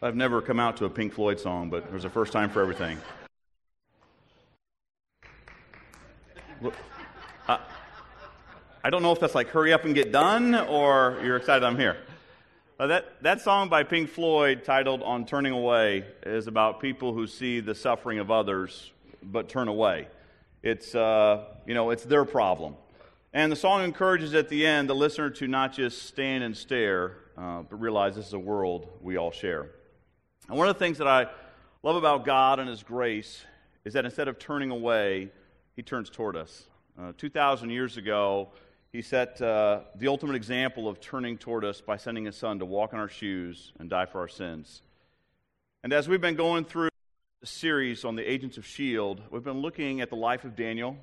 I've never come out to a Pink Floyd song, but there's a first time for everything. I, I don't know if that's like hurry up and get done or you're excited I'm here. Uh, that, that song by Pink Floyd, titled On Turning Away, is about people who see the suffering of others but turn away. It's, uh, you know, it's their problem. And the song encourages at the end the listener to not just stand and stare, uh, but realize this is a world we all share. And one of the things that I love about God and His grace is that instead of turning away, He turns toward us. Uh, 2,000 years ago, He set uh, the ultimate example of turning toward us by sending His Son to walk in our shoes and die for our sins. And as we've been going through the series on the Agents of S.H.I.E.L.D., we've been looking at the life of Daniel.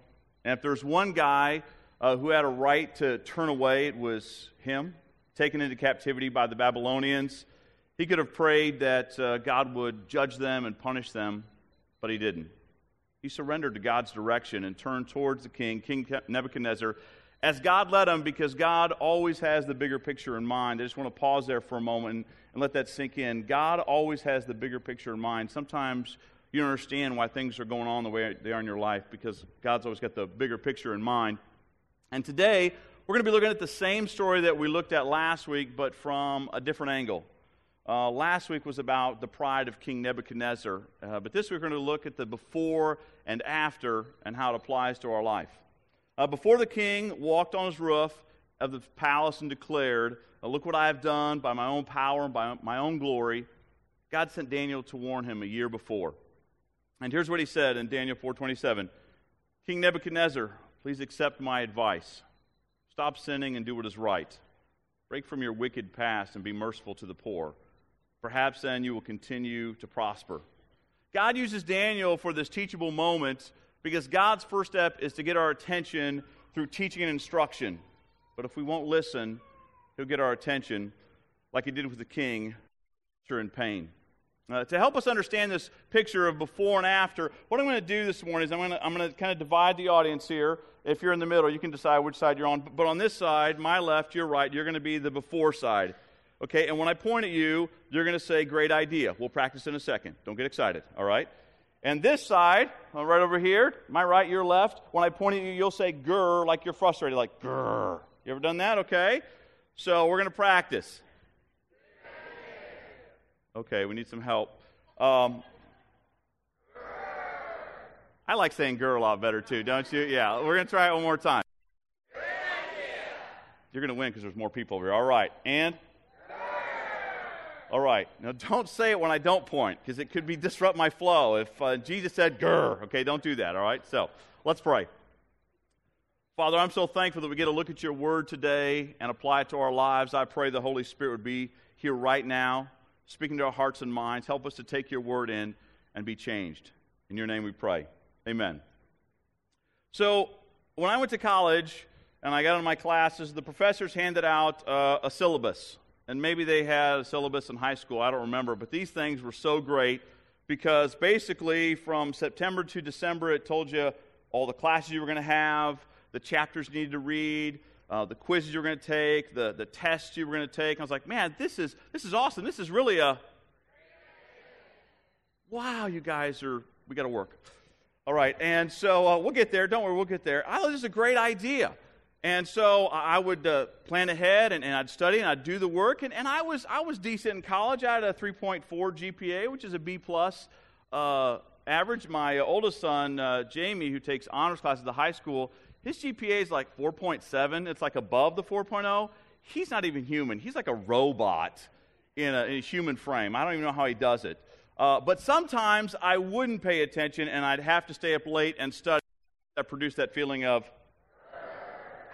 And if there's one guy uh, who had a right to turn away, it was him, taken into captivity by the Babylonians. He could have prayed that uh, God would judge them and punish them, but he didn't. He surrendered to God's direction and turned towards the king, King Nebuchadnezzar, as God led him because God always has the bigger picture in mind. I just want to pause there for a moment and, and let that sink in. God always has the bigger picture in mind. Sometimes you don't understand why things are going on the way they are in your life because God's always got the bigger picture in mind. And today, we're going to be looking at the same story that we looked at last week, but from a different angle. Uh, last week was about the pride of King Nebuchadnezzar, uh, but this week we're going to look at the before and after and how it applies to our life. Uh, before the king walked on his roof of the palace and declared, uh, Look what I have done by my own power and by my own glory, God sent Daniel to warn him a year before. And here's what he said in Daniel 4:27. King Nebuchadnezzar, please accept my advice. Stop sinning and do what is right. Break from your wicked past and be merciful to the poor. Perhaps then you will continue to prosper. God uses Daniel for this teachable moment because God's first step is to get our attention through teaching and instruction. But if we won't listen, he'll get our attention like he did with the king, in pain. Uh, to help us understand this picture of before and after, what I'm going to do this morning is I'm going to, I'm going to kind of divide the audience here. If you're in the middle, you can decide which side you're on. But on this side, my left, your right, you're going to be the before side. Okay, and when I point at you, you're going to say, Great idea. We'll practice in a second. Don't get excited, all right? And this side, uh, right over here, my right, your left, when I point at you, you'll say grr like you're frustrated, like grr. You ever done that? Okay. So we're going to practice. Okay, we need some help. Um, I like saying grr a lot better too, don't you? Yeah, we're going to try it one more time. You're going to win because there's more people over here. All right. And? All right. Now, don't say it when I don't point because it could be disrupt my flow. If uh, Jesus said, grr, okay, don't do that. All right. So let's pray. Father, I'm so thankful that we get to look at your word today and apply it to our lives. I pray the Holy Spirit would be here right now, speaking to our hearts and minds. Help us to take your word in and be changed. In your name we pray. Amen. So, when I went to college and I got in my classes, the professors handed out uh, a syllabus and maybe they had a syllabus in high school, I don't remember, but these things were so great because basically from September to December, it told you all the classes you were going to have, the chapters you needed to read, uh, the quizzes you were going to take, the, the tests you were going to take. I was like, man, this is, this is awesome. This is really a. Wow, you guys are, we got to work. All right, and so uh, we'll get there. Don't worry, we'll get there. I thought this is a great idea. And so I would uh, plan ahead and, and, I'd study and I'd do the work. And, and I, was, I was decent in college. I had a 3.4 GPA, which is a B plus uh, average. My oldest son, uh, Jamie, who takes honors classes at the high school, his GPA is like 4.7. It's like above the 4.0. He's not even human. He's like a robot in a, in a human frame. I don't even know how he does it. Uh, but sometimes I wouldn't pay attention and I'd have to stay up late and study. That produced that feeling of,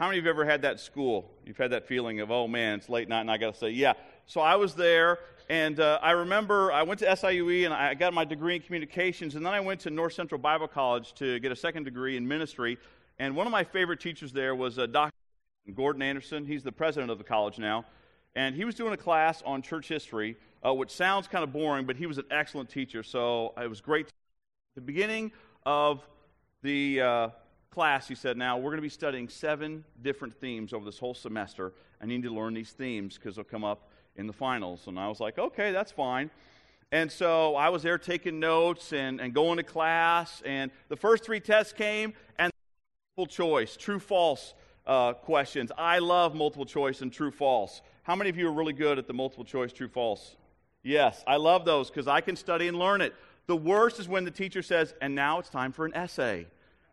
how many of you have ever had that school? You've had that feeling of, oh man, it's late night, and I got to say, yeah. So I was there, and uh, I remember I went to SIUE and I got my degree in communications, and then I went to North Central Bible College to get a second degree in ministry. And one of my favorite teachers there was uh, Dr. Gordon Anderson. He's the president of the college now. And he was doing a class on church history, uh, which sounds kind of boring, but he was an excellent teacher. So it was great. The beginning of the uh, class, he said, Now, we're going to be studying seven different themes over this whole semester. I need to learn these themes because they'll come up in the finals. And I was like, Okay, that's fine. And so I was there taking notes and, and going to class. And the first three tests came, and multiple choice, true false uh, questions. I love multiple choice and true false. How many of you are really good at the multiple choice, true false? Yes, I love those because I can study and learn it. The worst is when the teacher says, and now it's time for an essay.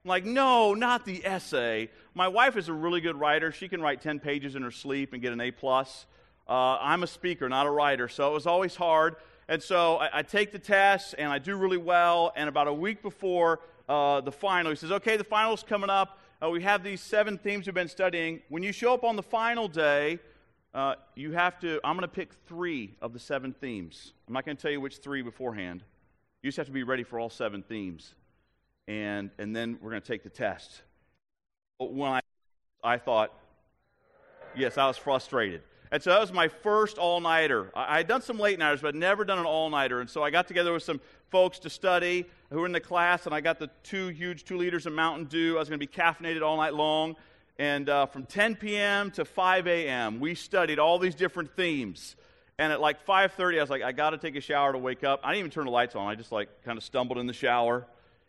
I'm like, no, not the essay. My wife is a really good writer. She can write 10 pages in her sleep and get an A. plus. Uh, I'm a speaker, not a writer, so it was always hard. And so I, I take the test and I do really well. And about a week before uh, the final, he says, okay, the final's coming up. Uh, we have these seven themes we've been studying. When you show up on the final day, uh, you have to, I'm going to pick three of the seven themes. I'm not going to tell you which three beforehand. You just have to be ready for all seven themes. And, and then we're going to take the test. When I, I thought, yes, I was frustrated. And so that was my first all nighter. I had done some late nighters, but never done an all nighter. And so I got together with some folks to study who were in the class, and I got the two huge two liters of Mountain Dew. I was going to be caffeinated all night long. And uh, from 10 p.m. to 5 a.m., we studied all these different themes. And at like 5:30, I was like, I got to take a shower to wake up. I didn't even turn the lights on. I just like kind of stumbled in the shower.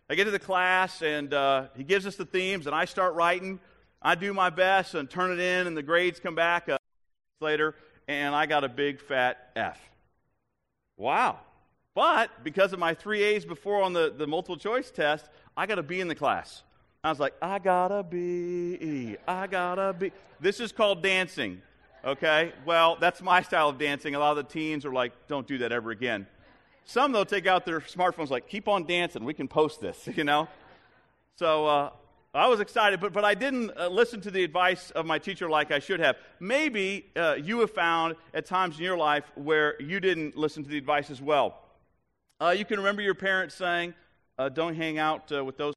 I get to the class, and uh, he gives us the themes, and I start writing. I do my best and turn it in, and the grades come back uh, later, and I got a big fat F. Wow. But because of my three A's before on the, the multiple choice test, I got a B in the class. I was like, I got a B. I got a B. This is called dancing. Okay? Well, that's my style of dancing. A lot of the teens are like, don't do that ever again. Some, they'll take out their smartphones, like, keep on dancing. We can post this, you know? So uh, I was excited, but, but I didn't uh, listen to the advice of my teacher like I should have. Maybe uh, you have found at times in your life where you didn't listen to the advice as well. Uh, you can remember your parents saying, uh, don't hang out uh, with those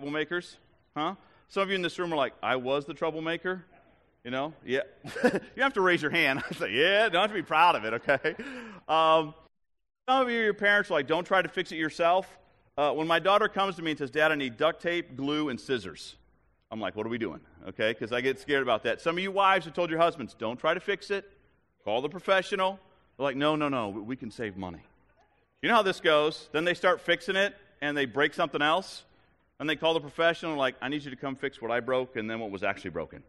troublemakers, huh? Some of you in this room are like, I was the troublemaker. You know, yeah. you have to raise your hand. I say, yeah, don't have to be proud of it, okay? Um, some of you, your parents are like, don't try to fix it yourself. Uh, when my daughter comes to me and says, Dad, I need duct tape, glue, and scissors, I'm like, what are we doing? Okay, because I get scared about that. Some of you wives have told your husbands, don't try to fix it, call the professional. They're like, no, no, no, we can save money. You know how this goes. Then they start fixing it and they break something else. And they call the professional, like, I need you to come fix what I broke and then what was actually broken.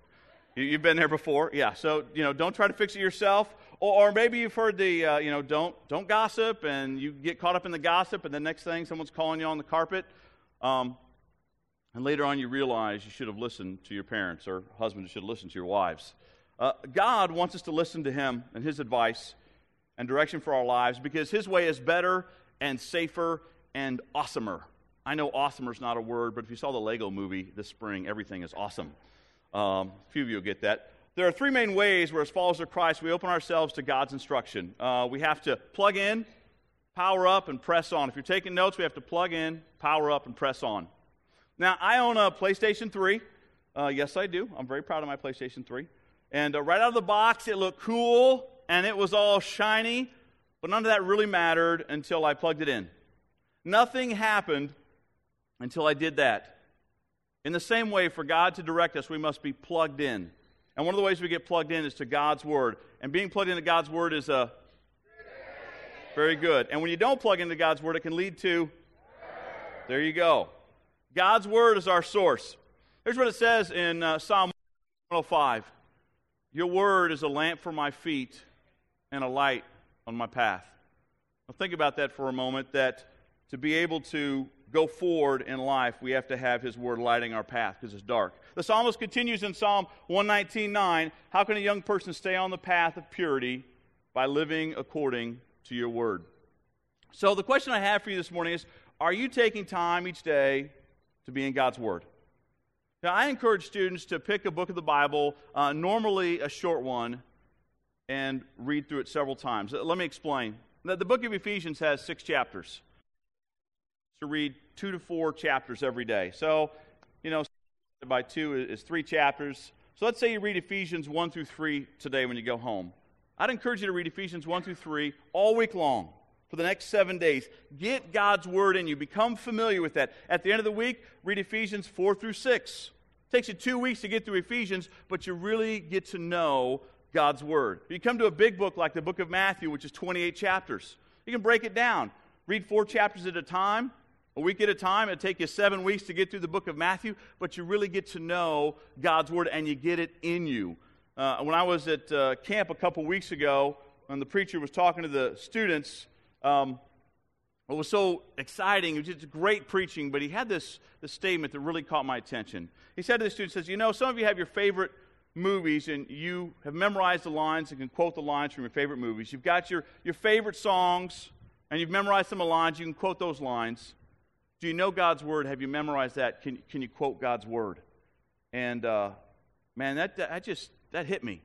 You, have been there before? Yeah. So, you know, don't try to fix it yourself. Or, or maybe you've heard the, uh, you know, don't, don't gossip and you get caught up in the gossip and the next thing someone's calling you on the carpet. Um, and later on you realize you should have listened to your parents or husbands should listen to your wives. Uh, God wants us to listen to Him and His advice and direction for our lives because His way is better and safer and awesomer. I know awesomer is not a word, but if you saw the Lego movie this spring, everything is awesome. Um, a few of you will get that. There are three main ways where, as followers of Christ, we open ourselves to God's instruction. Uh, we have to plug in, power up, and press on. If you're taking notes, we have to plug in, power up, and press on. Now, I own a PlayStation 3. Uh, yes, I do. I'm very proud of my PlayStation 3. And uh, right out of the box, it looked cool and it was all shiny, but none of that really mattered until I plugged it in. Nothing happened until I did that. In the same way, for God to direct us, we must be plugged in. And one of the ways we get plugged in is to God's Word. And being plugged into God's Word is a very good. And when you don't plug into God's Word, it can lead to there you go. God's Word is our source. Here's what it says in uh, Psalm 105 Your Word is a lamp for my feet and a light on my path. Now, think about that for a moment that to be able to go forward in life, we have to have His Word lighting our path because it's dark. The psalmist continues in Psalm 119.9 How can a young person stay on the path of purity? By living according to your Word. So, the question I have for you this morning is Are you taking time each day to be in God's Word? Now, I encourage students to pick a book of the Bible, uh, normally a short one, and read through it several times. Let me explain. The book of Ephesians has six chapters to read two to four chapters every day. So, you know, by two is three chapters. So let's say you read Ephesians 1 through 3 today when you go home. I'd encourage you to read Ephesians 1 through 3 all week long for the next seven days. Get God's Word in you. Become familiar with that. At the end of the week, read Ephesians 4 through 6. It takes you two weeks to get through Ephesians, but you really get to know God's Word. If you come to a big book like the book of Matthew, which is 28 chapters, You can break it down. Read four chapters at a time, a week at a time. It'll take you seven weeks to get through the book of Matthew, but you really get to know God's Word and you get it in you. Uh, when I was at uh, camp a couple weeks ago, and the preacher was talking to the students, um, it was so exciting. It was just great preaching, but he had this, this statement that really caught my attention. He said to the students, says, You know, some of you have your favorite movies and you have memorized the lines and can quote the lines from your favorite movies. You've got your, your favorite songs and you've memorized some of the lines. You can quote those lines. Do you know God's Word? Have you memorized that? Can, can you quote God's Word? And uh, man, that, that just that hit me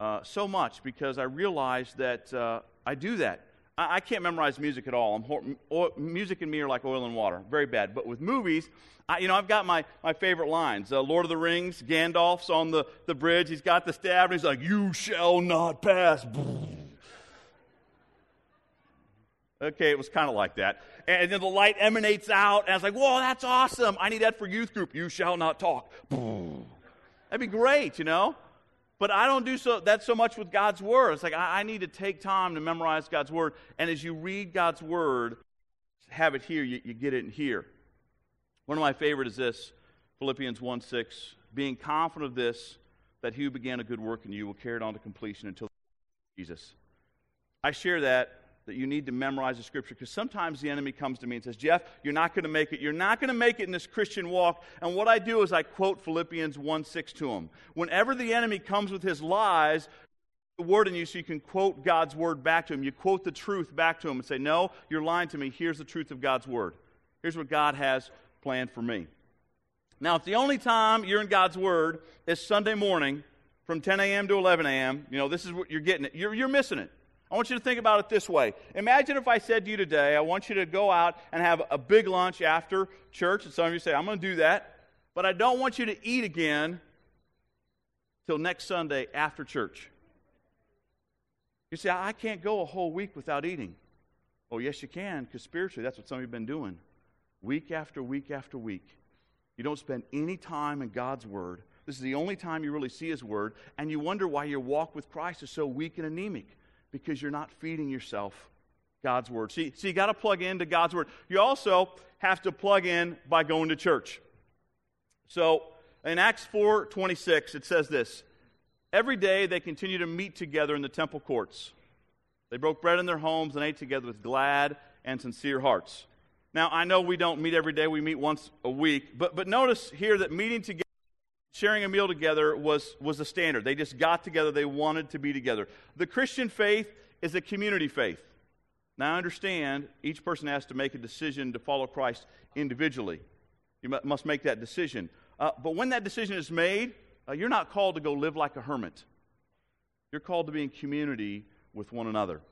uh, so much because I realized that uh, I do that. I, I, can't memorize music at all. Hor- music and me are like oil and water, very bad. But with movies, I, you know, I've got my, my favorite lines. Uh, Lord of the Rings, Gandalf's on the, the bridge. He's got the staff, and he's like, "You shall not pass." Okay, it was kind of like that. And then the light emanates out, and I was like, whoa, that's awesome. I need that for youth group. You shall not talk. That'd be great, you know? But I don't do so, that so much with God's Word. It's like I, I need to take time to memorize God's Word. And as you read God's Word, have it here, you, you get it in here. One of my favorite is this Philippians 1 6. Being confident of this, that he who began a good work in you will carry it on to completion until Jesus. I share that that you need to memorize the scripture because sometimes the enemy comes to me and says, Jeff, you're not going to make it. You're not going to make it in this Christian walk. And what I do is I quote Philippians 1 6 to him. Whenever the enemy comes with his lies, the word in you so you can quote God's word back to him. You quote the truth back to him and say, No, you're lying to me. Here's the truth of God's word. Here's what God has planned for me. Now, if the only time you're in God's word is Sunday morning from 10 a.m. to 11 a.m., you know, this is what you're getting it. You're, you're missing it. I want you to think about it this way. Imagine if I said to you today, I want you to go out and have a big lunch after church. And some of you say, I'm going to do that. But I don't want you to eat again till next Sunday after church. You say, I can't go a whole week without eating. Oh, yes, you can, because spiritually, that's what some of you have been doing. Week after week after week. You don't spend any time in God's Word. This is the only time you really see His Word, and you wonder why your walk with Christ is so weak and anemic because you're not feeding yourself God's Word. See, so you got to plug into God's Word. You also have to plug in by going to church. So in Acts 4 26, it says this Every day they continued to meet together in the temple courts. They broke bread in their homes and ate together with glad and sincere hearts. Now, I know we don't meet every day, we meet once a week, but, but notice here that meeting together sharing a meal together was, was the standard. They just got together, they wanted to be together. The Christian faith is a community faith. Now, I understand each person has to make a decision to follow Christ individually. You must make that decision. Uh, but when that decision is made, uh, you're not called to go live like a hermit. You're called to be in community with one another.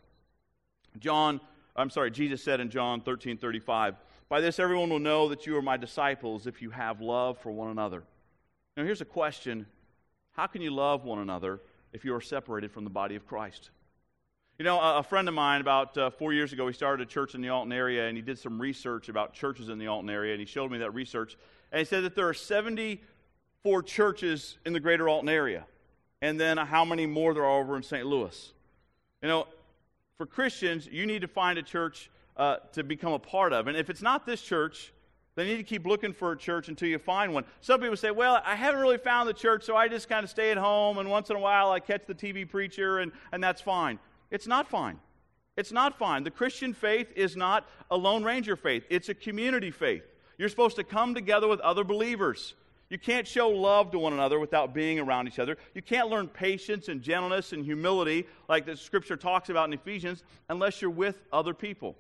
John, I'm sorry, Jesus said in John 13 35, By this everyone will know that you are my disciples if you have love for one another. Now, here's a question How can you love one another if you are separated from the body of Christ? You know, a, friend of mine about uh, four years ago, he started a church in the Alton area and he did some research about churches in the Alton area and he showed me that research. And he said that there are 74 churches in the greater Alton area. And then how many more there are over in St. Louis. You know, for Christians, you need to find a church uh, to become a part of. And if it's not this church, they need to keep looking for a church until you find one. Some people say, Well, I haven't really found the church, so I just kind of stay at home, and once in a while I catch the TV preacher, and, and that's fine. It's not fine. It's not fine. The Christian faith is not a Lone Ranger faith, it's a community faith. You're supposed to come together with other believers. You can't show love to one another without being around each other. You can't learn patience and gentleness and humility like the scripture talks about in Ephesians unless you're with other people.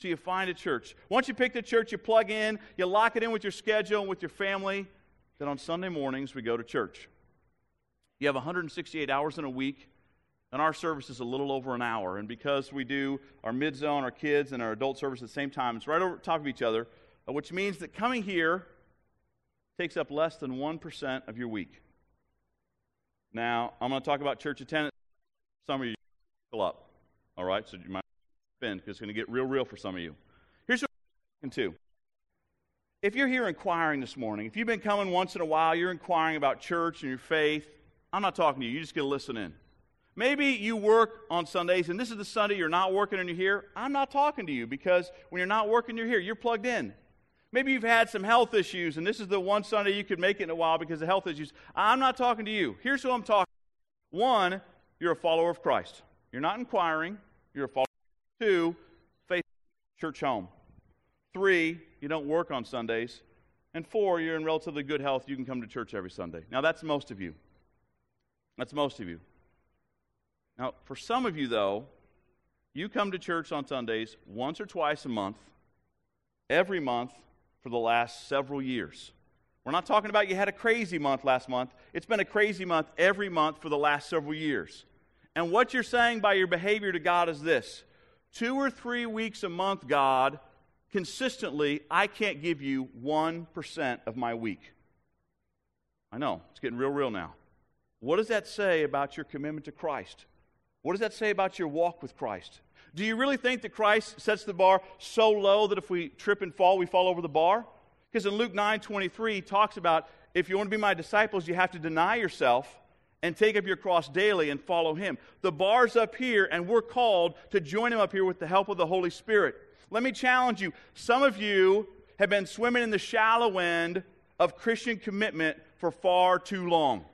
So you find a church. Once you pick the church, you plug in, you lock it in with your schedule and with your family. Then on Sunday mornings, we go to church. You have 168 hours in a week, and our service is a little over an hour. And because we do our mid zone, our kids, and our adult service at the same time, it's right over top of each other, uh, which means that coming here takes up less than 1% of your week. Now, I'm going to talk about church attendance. Some of you up. All right, so you might spend because it's going to get real, real for some of you. Here's what I'm talking to. If you're here inquiring this morning, if you've been coming once in a while, you're inquiring about church and your faith, I'm not talking to you. You're just going to listen in. Maybe you work on Sundays, and this is the Sunday you're not working and you're here. I'm not talking to you because when you're not working, you're here. You're plugged in. Maybe you've had some health issues, and this is the one Sunday you could make it in a while because of health issues. I'm not talking to you. Here's who I'm talking. To. One, you're a follower of Christ. You're not inquiring. You're a follower. Two, faith church home. Three, you don't work on Sundays. And four, you're in relatively good health. You can come to church every Sunday. Now, that's most of you. That's most of you. Now, for some of you, though, you come to church on Sundays once or twice a month, every month for the last several years. We're not talking about you had a crazy month last month. It's been a crazy month every month for the last several years. And what you're saying by your behavior to God is this two or three weeks a month, God, consistently, I can't give you 1% of my week. I know, it's getting real, real now. What does that say about your commitment to Christ? What does that say about your walk with Christ? Do you really think that Christ sets the bar so low that if we trip and fall, we fall over the bar? Because in Luke 9 23, he talks about if you want to be my disciples, you have to deny yourself and take up your cross daily and follow him. The bar's up here, and we're called to join him up here with the help of the Holy Spirit. Let me challenge you. Some of you have been swimming in the shallow end of Christian commitment for far too long.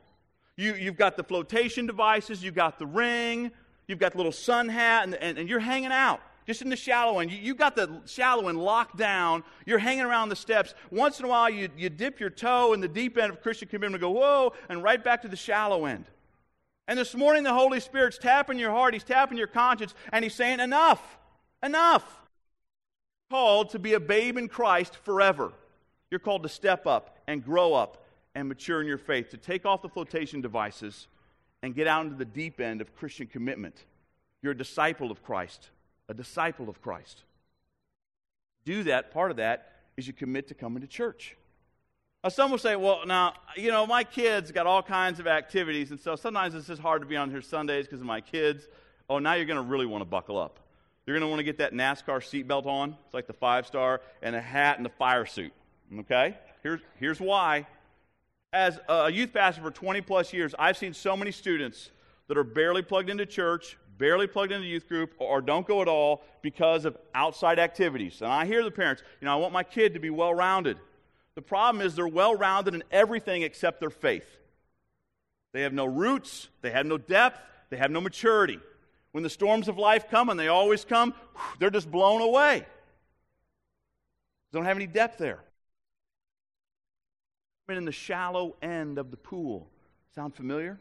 You, you've got the flotation devices, you've got the ring, you've got the little sun hat, and, and, and you're hanging out just in the shallow end. You, you got the shallow end locked down. You're hanging around the steps. Once in a while, you, you dip your toe in the deep end of Christian commitment and go, whoa, and right back to the shallow end. And this morning, the Holy Spirit's tapping your heart, He's tapping your conscience, and He's saying, enough, enough. You're Called to be a babe in Christ forever. You're called to step up and grow up and mature in your faith, to take off the flotation devices and get out into the deep end of Christian commitment. You're a disciple of Christ a disciple of Christ. Do that, part of that is you commit to coming to church. Now, some will say, well, now, you know, my kids got all kinds of activities, and so sometimes it's just hard to be on here Sundays because of my kids. Oh, now you're going to really want to buckle up. You're going to want to get that NASCAR seatbelt on. It's like the five star, and a hat and a fire suit. Okay? Here's, here's why. As a youth pastor for 20 plus years, I've seen so many students that are barely plugged into church, barely plugged into youth group, or don't go at all because of outside activities. And I hear the parents, you know, I want my kid to be well rounded. The problem is they're well rounded in everything except their faith. They have no roots, they have no depth, they have no maturity. When the storms of life come, and they always come, they're just blown away. They don't have any depth there. They're in the shallow end of the pool. Sound familiar?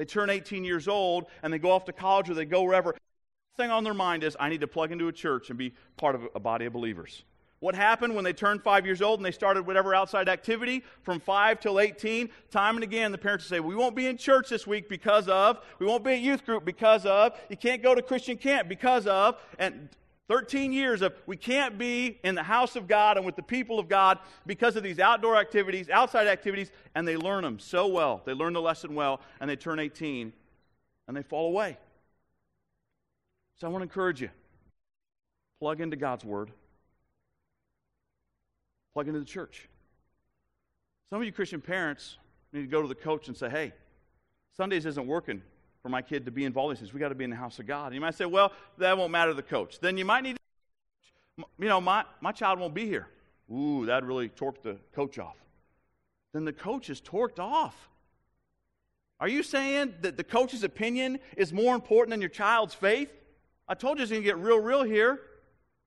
They turn 18 years old and they go off to college or they go wherever. The thing on their mind is, I need to plug into a church and be part of a body of believers. What happened when they turned five years old and they started whatever outside activity from five till 18? Time and again, the parents would say, We won't be in church this week because of, we won't be at youth group because of, you can't go to Christian camp because of, and 13 years of we can't be in the house of God and with the people of God because of these outdoor activities, outside activities, and they learn them so well. They learn the lesson well, and they turn 18 and they fall away. So I want to encourage you plug into God's Word, plug into the church. Some of you Christian parents need to go to the coach and say, hey, Sundays isn't working for my kid to be involved. He says, we got to be in the house of God. And you might say, well, that won't matter to the coach. Then you might need to, you know, my, my child won't be here. Ooh, that really torqued the coach off. Then the coach is torqued off. Are you saying that the coach's opinion is more important than your child's faith? I told you it's going to get real, real here.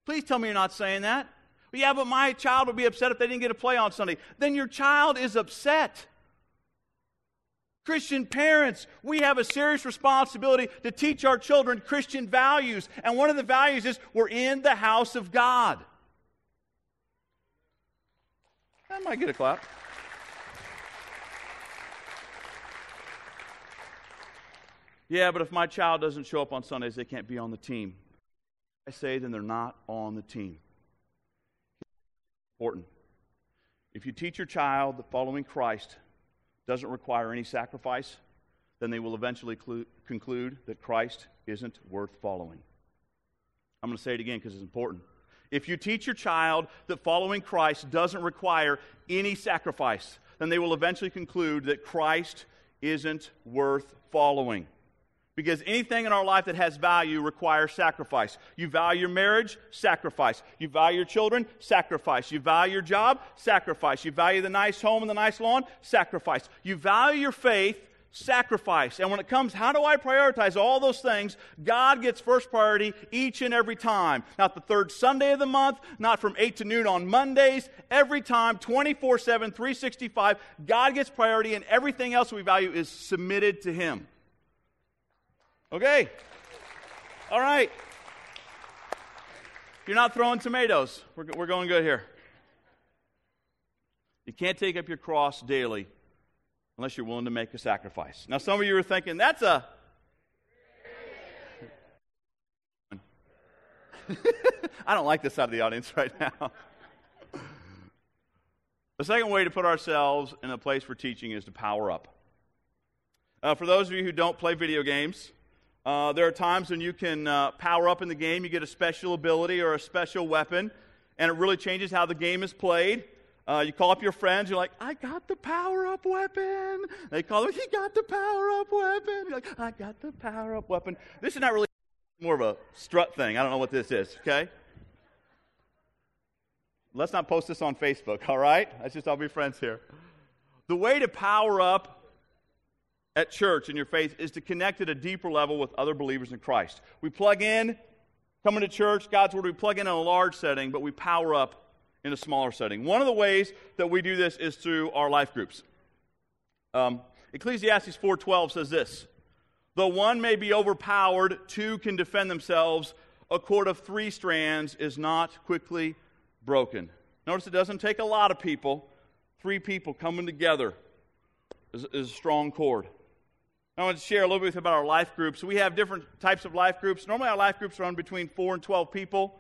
Please tell me you're not saying that. Yeah, but my child would be upset if they didn't get a play on Sunday. Then your child is upset. Christian parents, we have a serious responsibility to teach our children Christian values. And one of the values is we're in the house of God. I might get a clap. Yeah, but if my child doesn't show up on Sundays, they can't be on the team. I say, then they're not on the team. Important. If you teach your child the following Christ doesn't require any sacrifice, then they will eventually clu- conclude that Christ isn't worth following. I'm going to say it again because it's important. If you teach your child that following Christ doesn't require any sacrifice, then they will eventually conclude that Christ isn't worth following. Because anything in our life that has value requires sacrifice. You value your marriage, sacrifice. You value your children, sacrifice. You value your job, sacrifice. You value the nice home and the nice lawn, sacrifice. You value your faith, sacrifice. And when it comes, how do I prioritize all those things? God gets first priority each and every time. Not the third Sunday of the month, not from 8 to noon on Mondays. Every time, 24 7, 365, God gets priority, and everything else we value is submitted to Him. Okay. All right. You're not throwing tomatoes. We're, we're going good here. You can't take up your cross daily unless you're willing to make a sacrifice. Now, some of you are thinking, that's a. I don't like this side of the audience right now. the second way to put ourselves in a place for teaching is to power up. Uh, for those of you who don't play video games, uh, there are times when you can uh, power up in the game, you get a special ability or a special weapon, and it really changes how the game is played. Uh, you call up your friends, you're like, I got the power up weapon. They call them, he got the power up weapon. You're like, I got the power up weapon. This is not really more of a strut thing. I don't know what this is, okay? Let's not post this on Facebook, all right? Let's just all be friends here. The way to power up at church in your faith is to connect at a deeper level with other believers in Christ. We plug in, coming to church, God's Word, we plug in in a large setting, but we power up in a smaller setting. One of the ways that we do this is through our life groups. Um, Ecclesiastes 4.12 says this, Though one may be overpowered, two can defend themselves. A cord of three strands is not quickly broken. Notice it doesn't take a lot of people. Three people coming together is, is a strong cord. I want to share a little bit about our life groups. We have different types of life groups. Normally, our life groups run between 4 and 12 people.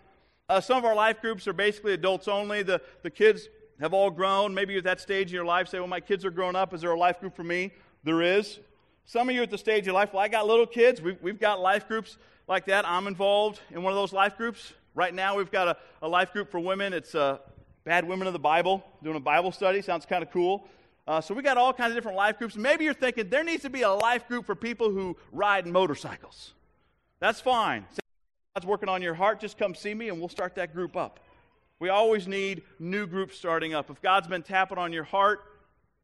Uh, some of our life groups are basically adults only. The, the kids have all grown. Maybe at that stage in your life, say, Well, my kids are grown up. Is there a life group for me? There is. Some of you at the stage of life, well, I got little kids. We've, we've got life groups like that. I'm involved in one of those life groups. Right now, we've got a, a life group for women. It's uh, Bad Women of the Bible, doing a Bible study. Sounds kind of cool. Uh, so we got all kinds of different life groups. Maybe you're thinking there needs to be a life group for people who ride motorcycles. That's fine. God's working on your heart. Just come see me and we'll start that group up. We always need new groups starting up. If God's been tapping on your heart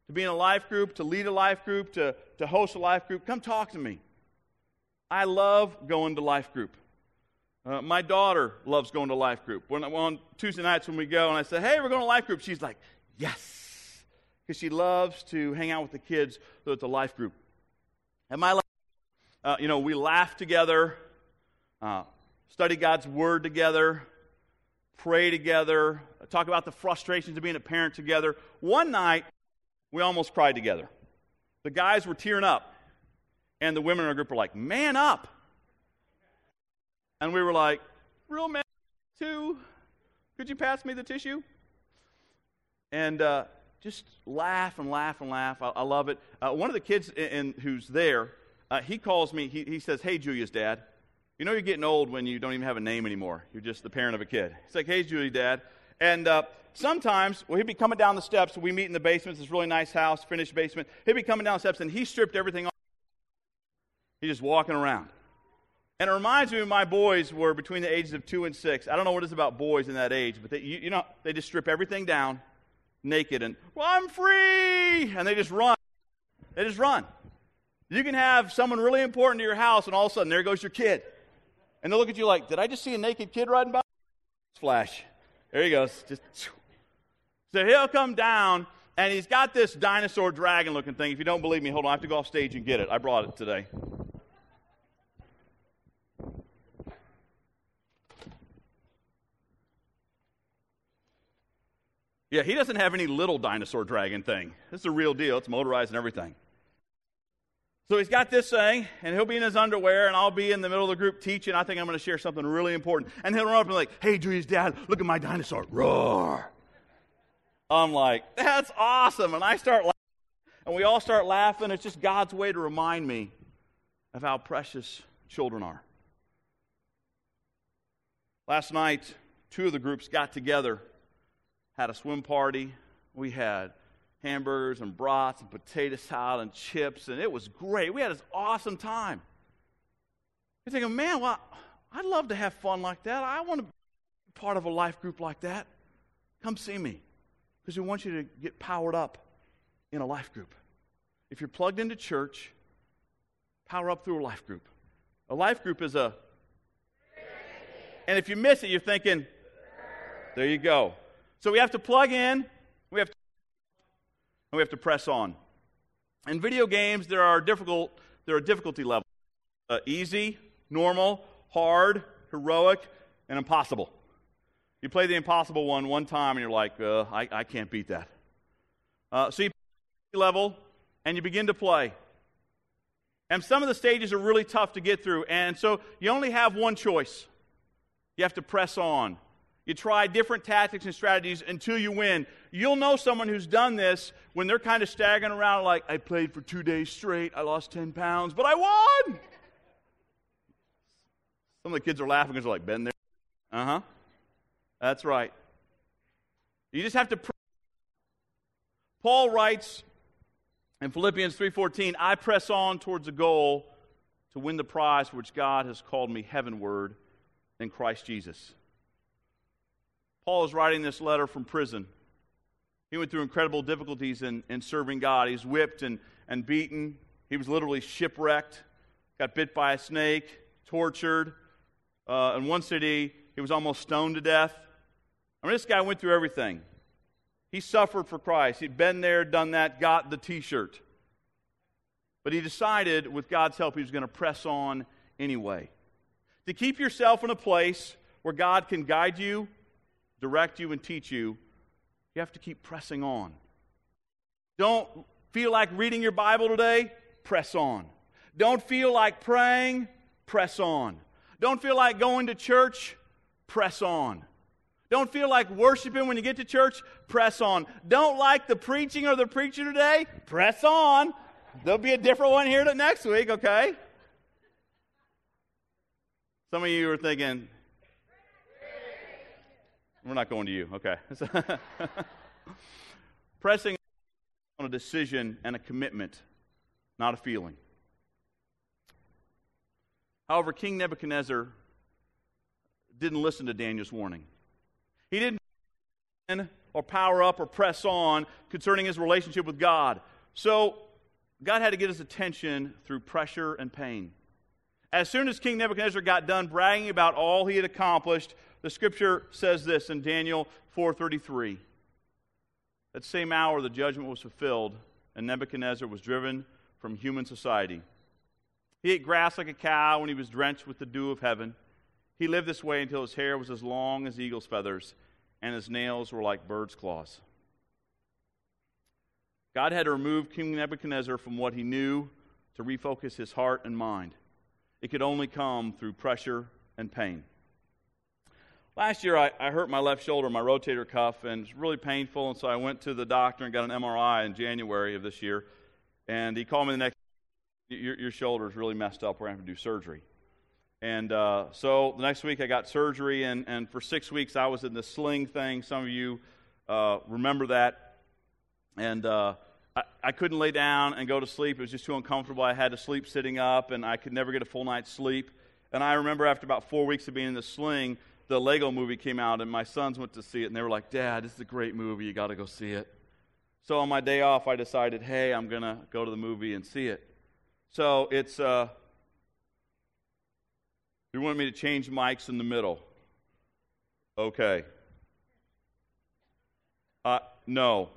to be in a life group, to lead a life group, to, to host a life group, come talk to me. I love going to life group. Uh, my daughter loves going to life group. When, on Tuesday nights when we go and I say, hey, we're going to life group, she's like, yes because she loves to hang out with the kids so it's a life group. At my life, uh, you know, we laugh together, uh, study God's Word together, pray together, talk about the frustrations of being a parent together. One night, we almost cried together. The guys were tearing up, and the women in our group were like, Man up! And we were like, Real man, too? Could you pass me the tissue? And uh, just laugh and laugh and laugh. I, I love it. Uh, one of the kids in, in who's there, uh, he calls me, he, he says, Hey, Julia's dad. You know you're getting old when you don't even have a name anymore. You're just the parent of a kid. He's like, Hey, Julia, dad. And uh, sometimes, well, he'd be coming down the steps. We meet in the basement. It's this really nice house, finished basement. He'd be coming down the steps, and he stripped everything off. He's just walking around. And it reminds me my boys were between the ages of two and six. I don't know what it is about boys in that age, but they, you, you know, they just strip everything down naked and, well, I'm free. And they just run. They just run. You can have someone really important to your house, and all of a sudden, there goes your kid. And they'll look at you like, did I just see a naked kid riding by? Flash. There he goes. Just, so he'll come down, and he's got this dinosaur dragon looking thing. If you don't believe me, hold on. I have to go off stage and get it. I brought it today. Yeah, he doesn't have any little dinosaur dragon thing. This is a real deal. It's motorized and everything. So he's got this thing, and he'll be in his underwear, and I'll be in the middle of the group teaching. I think I'm going to share something really important. And he'll run up and be like, hey, Julia's dad, look at my dinosaur. Roar. I'm like, that's awesome. And I start laughing, and we all start laughing. It's just God's way to remind me of how precious children are. Last night, two of the groups got together had a swim party. We had hamburgers and brats and potato salad and chips, and it was great. We had this awesome time. You're thinking, man, well, I'd love to have fun like that. I want to be part of a life group like that. Come see me because we want you to get powered up in a life group. If you're plugged into church, power up through a life group. A life group is a. And if you miss it, you're thinking, there you go. So we have to plug in, we have to, and we have to press on. In video games, there are difficult there are difficulty levels: uh, easy, normal, hard, heroic, and impossible. You play the impossible one one time, and you're like, uh, I, I can't beat that. Uh, so you level, and you begin to play. And some of the stages are really tough to get through, and so you only have one choice. You have to press on. You try different tactics and strategies until you win. You'll know someone who's done this when they're kind of staggering around, like, I played for two days straight, I lost 10 pounds, but I won! Some of the kids are laughing because they're like, been there? Uh huh. That's right. You just have to. Pray. Paul writes in Philippians 3:14, "I press on towards the goal to win the prize for which God has called me heavenward in Christ Jesus." Paul is writing this letter from prison. He went through incredible difficulties in, in serving God. He's whipped and, and beaten. He was literally shipwrecked, got bit by a snake, tortured. Uh, in one city, he was almost stoned to death. I mean, this guy went through everything. He suffered for Christ. He'd been there, done that, got the t shirt. But he decided, with God's help, he was going to press on anyway. To keep yourself in a place where God can guide you, direct you, and teach you, you have to keep pressing on. Don't feel like reading your Bible today? Press on. Don't feel like praying? Press on. Don't feel like going to church? Press on. Don't feel like worshiping when you get to church? Press on. Don't like the preaching or the preacher today? Press on. There'll be a different one here next week, okay? Some of you are thinking, we're not going to you, okay. Pressing on a decision and a commitment, not a feeling. However, King Nebuchadnezzar didn't listen to Daniel's warning. He didn't or power up or press on concerning his relationship with God. So God had to get his attention through pressure and pain. As soon as King Nebuchadnezzar got done bragging about all he had accomplished, the scripture says this in Daniel 4:33. That same hour the judgment was fulfilled and Nebuchadnezzar was driven from human society. He ate grass like a cow when he was drenched with the dew of heaven. He lived this way until his hair was as long as eagle's feathers and his nails were like bird's claws. God had to remove King Nebuchadnezzar from what he knew to refocus his heart and mind. It could only come through pressure and pain. Last year, I, I, hurt my left shoulder, my rotator cuff, and it's really painful. And so I went to the doctor and got an MRI in January of this year. And he called me the next your, your shoulder is really messed up. We're going to have to do surgery. And uh, so the next week I got surgery, and, and for six weeks I was in the sling thing. Some of you uh, remember that. And uh, I, I couldn't lay down and go to sleep. It was just too uncomfortable. I had to sleep sitting up, and I could never get a full night's sleep. And I remember after about four weeks of being in the sling, the Lego movie came out, and my sons went to see it, and they were like, Dad, this is a great movie. You got to go see it. So on my day off, I decided, hey, I'm going to go to the movie and see it. So it's uh, you want me to change mics in the middle? Okay. Uh, no.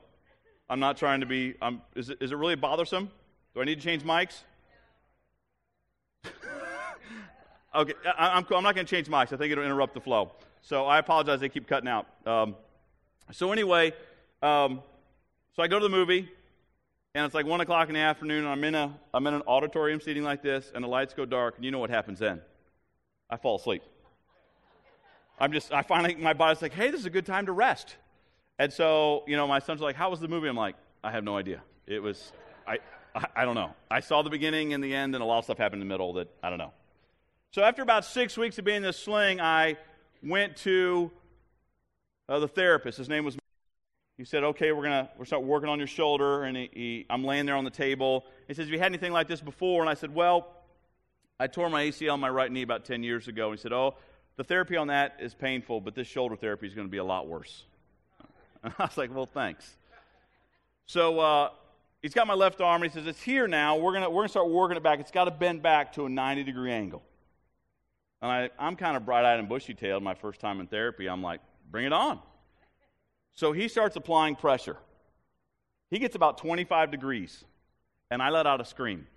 I'm not trying to be. I'm, is, it, is it really bothersome? Do I need to change mics? okay, I, am I'm, I'm not going to change mics. I think it'll interrupt the flow. So I apologize. They keep cutting out. Um, so anyway, um, so I go to the movie, and it's like one o'clock in the afternoon, and I'm in a I'm in an auditorium seating like this, and the lights go dark, and you know what happens then? I fall asleep. I'm just, I finally, my body's like, hey, this is a good time to rest. And so, you know, my son's like, how was the movie? I'm like, I have no idea. It was, I, I, I don't know. I saw the beginning and the end, and a lot of stuff happened in the middle that I don't know. So after about six weeks of being in this sling, I went to uh, the therapist. His name was. He said, "Okay, we're gonna we're start working on your shoulder." And he, he, I'm laying there on the table. He says, "Have you had anything like this before?" And I said, "Well, I tore my ACL on my right knee about 10 years ago. And he said, Oh, the therapy on that is painful, but this shoulder therapy is going to be a lot worse. And I was like, Well, thanks. So uh, he's got my left arm, and he says, It's here now. We're gonna we're gonna start working it back. It's got to bend back to a 90 degree angle. And I, I'm kind of bright eyed and bushy tailed my first time in therapy. I'm like, Bring it on. So he starts applying pressure. He gets about 25 degrees, and I let out a scream.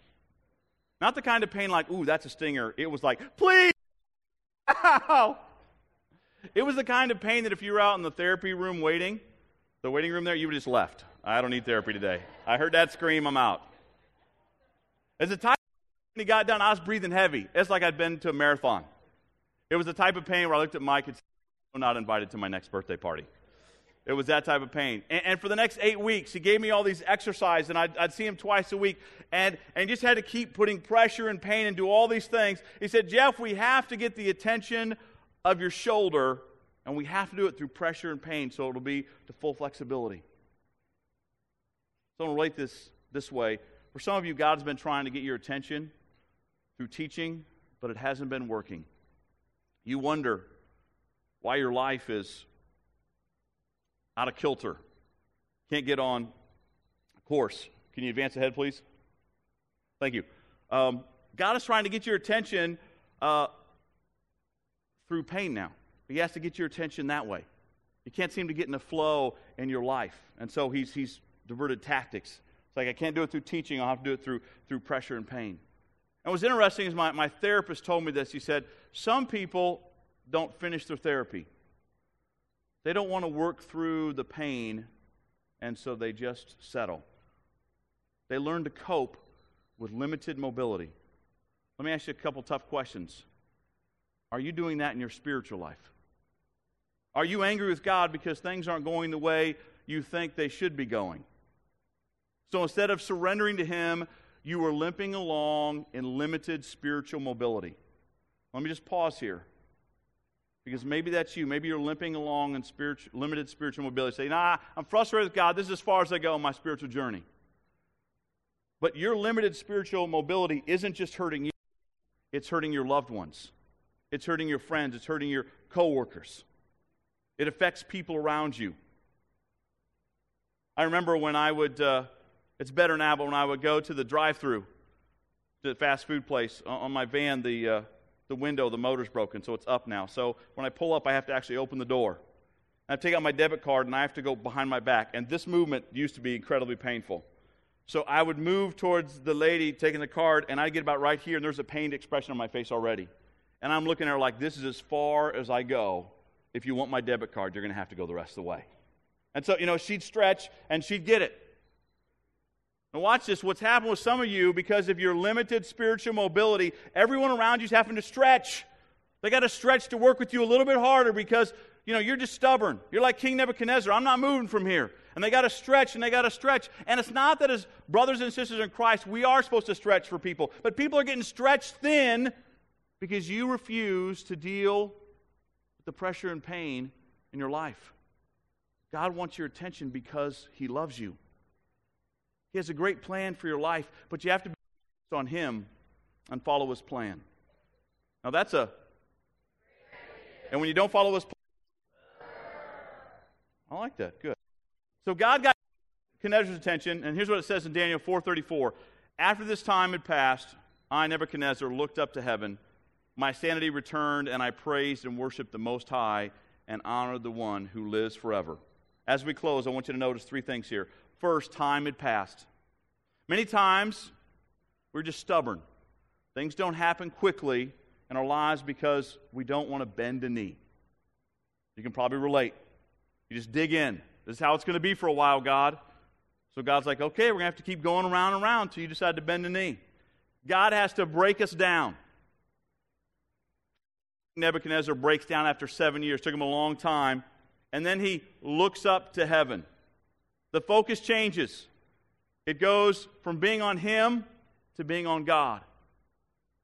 Not the kind of pain like, ooh, that's a stinger. It was like, please, ow. It was the kind of pain that if you were out in the therapy room waiting, the waiting room there, you would just left. I don't need therapy today. I heard that scream, I'm out. As the time he got done, I was breathing heavy. It's like I'd been to a marathon. It was the type of pain where I looked at Mike and said, I'm not invited to my next birthday party. It was that type of pain. And, and, for the next eight weeks, he gave me all these exercises, and I'd, I'd, see him twice a week, and, and just had to keep putting pressure and pain and do all these things. He said, Jeff, we have to get the attention of your shoulder, and we have to do it through pressure and pain so it'll be to full flexibility. So I'm going to relate this this way. For some of you, God's been trying to get your attention through teaching, but it hasn't been working. You wonder why your life is out of kilter. Can't get on course. Can you advance ahead, please? Thank you. Um, God is trying to get your attention uh, through pain now. He has to get your attention that way. You can't seem to get in the flow in your life. And so he's, he's diverted tactics. It's like, I can't do it through teaching, I'll have to do it through, through pressure and pain. And what's interesting is my, my therapist told me this. He said, Some people don't finish their therapy. They don't want to work through the pain, and so they just settle. They learn to cope with limited mobility. Let me ask you a couple tough questions. Are you doing that in your spiritual life? Are you angry with God because things aren't going the way you think they should be going? So instead of surrendering to Him, you are limping along in limited spiritual mobility. Let me just pause here. Because maybe that's you. Maybe you're limping along in spiritual, limited spiritual mobility. Say, nah, I'm frustrated with God. This is as far as I go on my spiritual journey. But your limited spiritual mobility isn't just hurting you, it's hurting your loved ones. It's hurting your friends. It's hurting your coworkers. It affects people around you. I remember when I would, uh, it's better now, but when I would go to the drive through, to the fast food place, on my van, the, uh, the window, the motor's broken, so it's up now. So when I pull up, I have to actually open the door. I take out my debit card and I have to go behind my back. And this movement used to be incredibly painful. So I would move towards the lady taking the card, and I'd get about right here, and there's a pained expression on my face already. And I'm looking at her like, this is as far as I go. If you want my debit card, you're going to have to go the rest of the way. And so, you know, she'd stretch and she'd get it. Now, watch this. What's happened with some of you, because of your limited spiritual mobility, everyone around you is having to stretch. They got to stretch to work with you a little bit harder because, you know, you're just stubborn. You're like King Nebuchadnezzar. I'm not moving from here. And they got to stretch and they got to stretch. And it's not that as brothers and sisters in Christ, we are supposed to stretch for people. But people are getting stretched thin because you refuse to deal with the pressure and pain in your life. God wants your attention because He loves you. He has a great plan for your life, but you have to be on Him and follow His plan. Now, that's a. And when you don't follow His plan, I like that. Good. So God got Nebuchadnezzar's attention, and here's what it says in Daniel 4:34. After this time had passed, I, Nebuchadnezzar, looked up to heaven. My sanity returned, and I praised and worshiped the Most High and honored the one who lives forever. As we close, I want you to notice three things here. First, time had passed. Many times, we're just stubborn. Things don't happen quickly in our lives because we don't want to bend a knee. You can probably relate. You just dig in. This is how it's going to be for a while, God. So God's like, okay, we're going to have to keep going around and around until you decide to bend a knee. God has to break us down. Nebuchadnezzar breaks down after seven years. It took him a long time. And then he looks up to heaven. The focus changes. It goes from being on Him to being on God.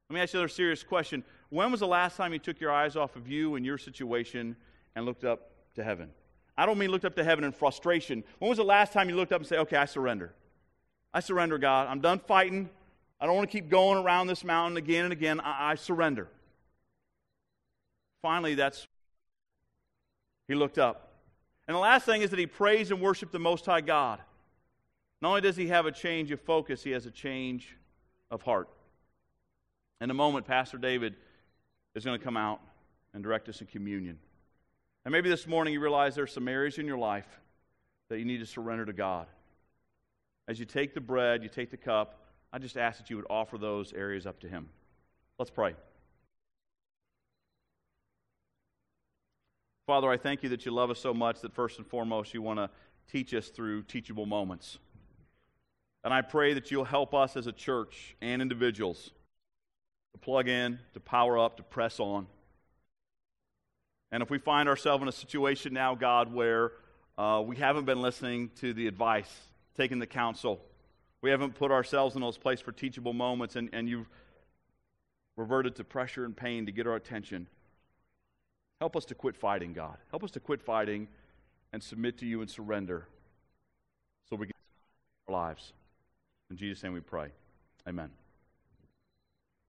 Let me ask you another serious question. When was the last time you took your eyes off of you and your situation and looked up to heaven? I don't mean looked up to heaven in frustration. When was the last time you looked up and said, okay, I surrender? I surrender, God. I'm done fighting. I don't want to keep going around this mountain again and again. I, I surrender. Finally, that's he looked up. And the last thing is that he praised and worshiped the Most High God. Not only does he have a change of focus, he has a change of heart. In a moment, Pastor David is going to come out and direct us in communion. And maybe this morning you realize there are some areas in your life that you need to surrender to God. As you take the bread, you take the cup, I just ask that you would offer those areas up to Him. Let's pray. Father, I thank you that you love us so much that first and foremost you want to teach us through teachable moments. And I pray that you'll help us as a church and individuals to plug in, to power up, to press on. And if we find ourselves in a situation now, God, where uh, we haven't been listening to the advice, taking the counsel, we haven't put ourselves in those places for teachable moments, and, and you've reverted to pressure and pain to get our attention, help us to quit fighting, God. Help us to quit fighting and submit to you and surrender so we can our lives. In Jesus' name we pray. Amen.